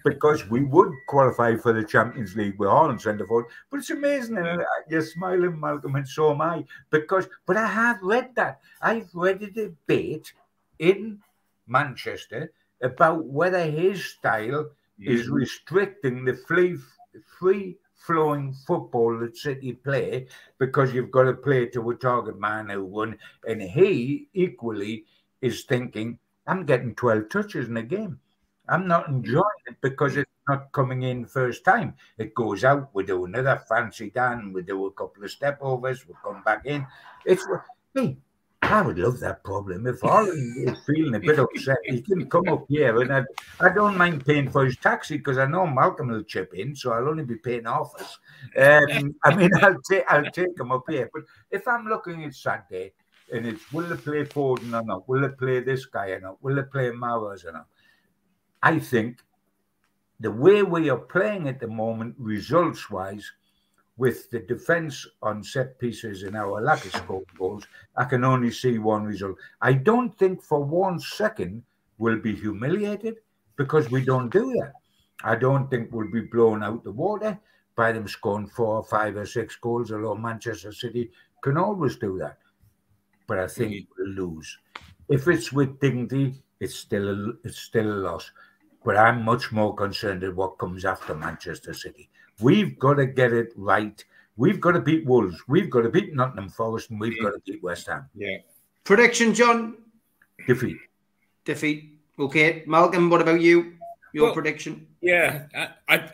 Because we would qualify for the Champions League with Haaland centre forward. But it's amazing, and mm. you're smiling, Malcolm, and so am I. Because, but I have read that. I've read a debate in Manchester about whether his style is mm. restricting the free, free flowing football that City play because you've got to play to a target man who won. And he equally is thinking, I'm getting 12 touches in a game. I'm not enjoying it because it's not coming in first time. It goes out, we do another fancy Dan, we do a couple of stepovers, we come back in. It's hey, I would love that problem. If Haaland is feeling a bit upset, he can come up here and I, I don't mind paying for his taxi because I know Malcolm will chip in, so I'll only be paying us. Um, I mean, I'll take I'll take him up here. But if I'm looking at Saturday and it's will they play Foden or not? Will they play this guy or not? Will they play Mahrez or not? I think the way we are playing at the moment, results wise, with the defence on set pieces and our lack of scoring goals, I can only see one result. I don't think for one second we'll be humiliated because we don't do that. I don't think we'll be blown out the water by them scoring four or five or six goals, although Manchester City can always do that. But I think mm-hmm. we'll lose. If it's with dignity, it's still a, it's still a loss. But I'm much more concerned at what comes after Manchester City. We've got to get it right. We've got to beat Wolves. We've got to beat Nottingham Forest, and we've got to beat West Ham. Yeah. Prediction, John? Defeat. Defeat. Okay, Malcolm. What about you? Your well, prediction? Yeah, I, I,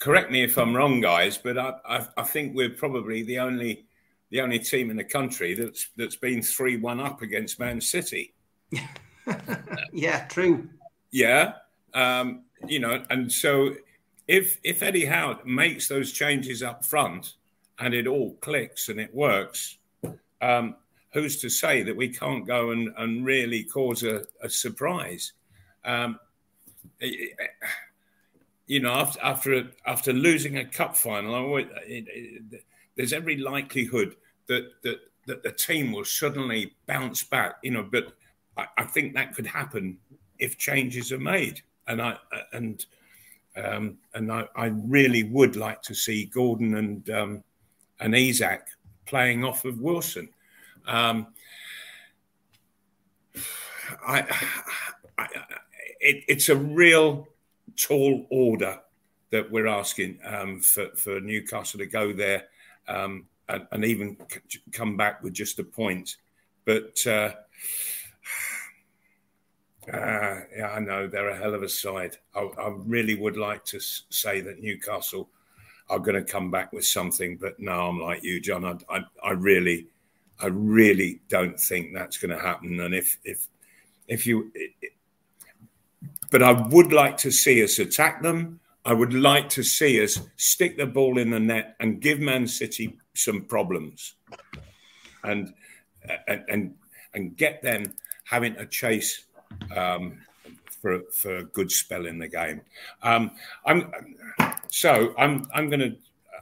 correct me if I'm wrong, guys, but I, I, I think we're probably the only the only team in the country that's that's been three one up against Man City. yeah, true. Yeah. Um, you know, and so if if Eddie Howe makes those changes up front and it all clicks and it works, um, who's to say that we can't go and, and really cause a, a surprise? Um, you know, after after after losing a cup final, it, there's every likelihood that that that the team will suddenly bounce back. You know, but I think that could happen if changes are made. And I and Um, and I, I, really would like to see Gordon and um, and Isak playing off of Wilson. Um, I, I, it, it's a real tall order that we're asking um, for, for Newcastle to go there um, and, and, even come back with just a point. But uh, uh, yeah, I know they're a hell of a side. I, I really would like to say that Newcastle are going to come back with something, but no, I'm like you, John. I, I, I really, I really don't think that's going to happen. And if if if you, it, but I would like to see us attack them. I would like to see us stick the ball in the net and give Man City some problems, and and and, and get them having to chase um, for for a good spell in the game. Um, I'm so I'm I'm going to.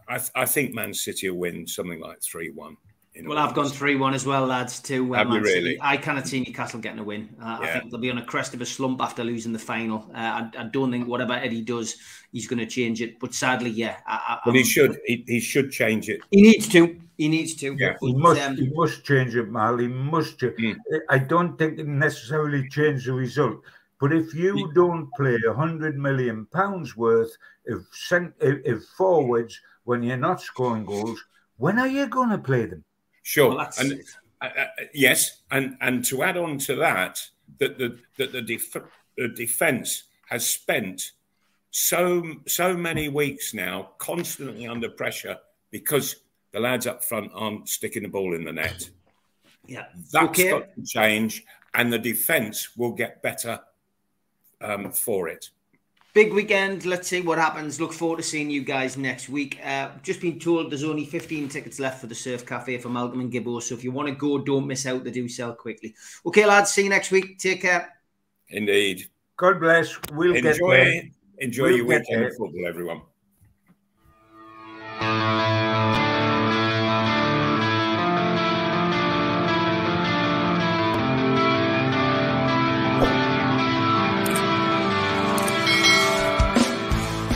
I, I think Man City will win something like three one. Well, I've gone 3 1 as well, lads, to uh, Have Man really? City. I cannot see Newcastle getting a win. Uh, yeah. I think they'll be on a crest of a slump after losing the final. Uh, I, I, don't think whatever Eddie does, he's going to change it. But sadly, yeah. I, but he should. He, he, should change it. He needs to. He needs to. Yeah. But, he, must, um, he must change it, Mal. He must. Mm. I don't think it necessarily change the result. But if you don't play a hundred million pounds worth of, cent- of forwards when you're not scoring goals, when are you going to play them? Sure, well, and uh, uh, yes, and and to add on to that, that the that the, def- the defense has spent so so many weeks now constantly under pressure because the lads up front aren't sticking the ball in the net. Yeah, that's okay. got to change, and the defense will get better um, for it. Big weekend. Let's see what happens. Look forward to seeing you guys next week. Uh, just been told there's only 15 tickets left for the Surf Cafe for Malcolm and Gibbo. So if you want to go, don't miss out. They do sell quickly. Okay, lads. See you next week. Take care. Indeed. God bless. We'll enjoy, get Enjoy we'll your weekend of football, everyone.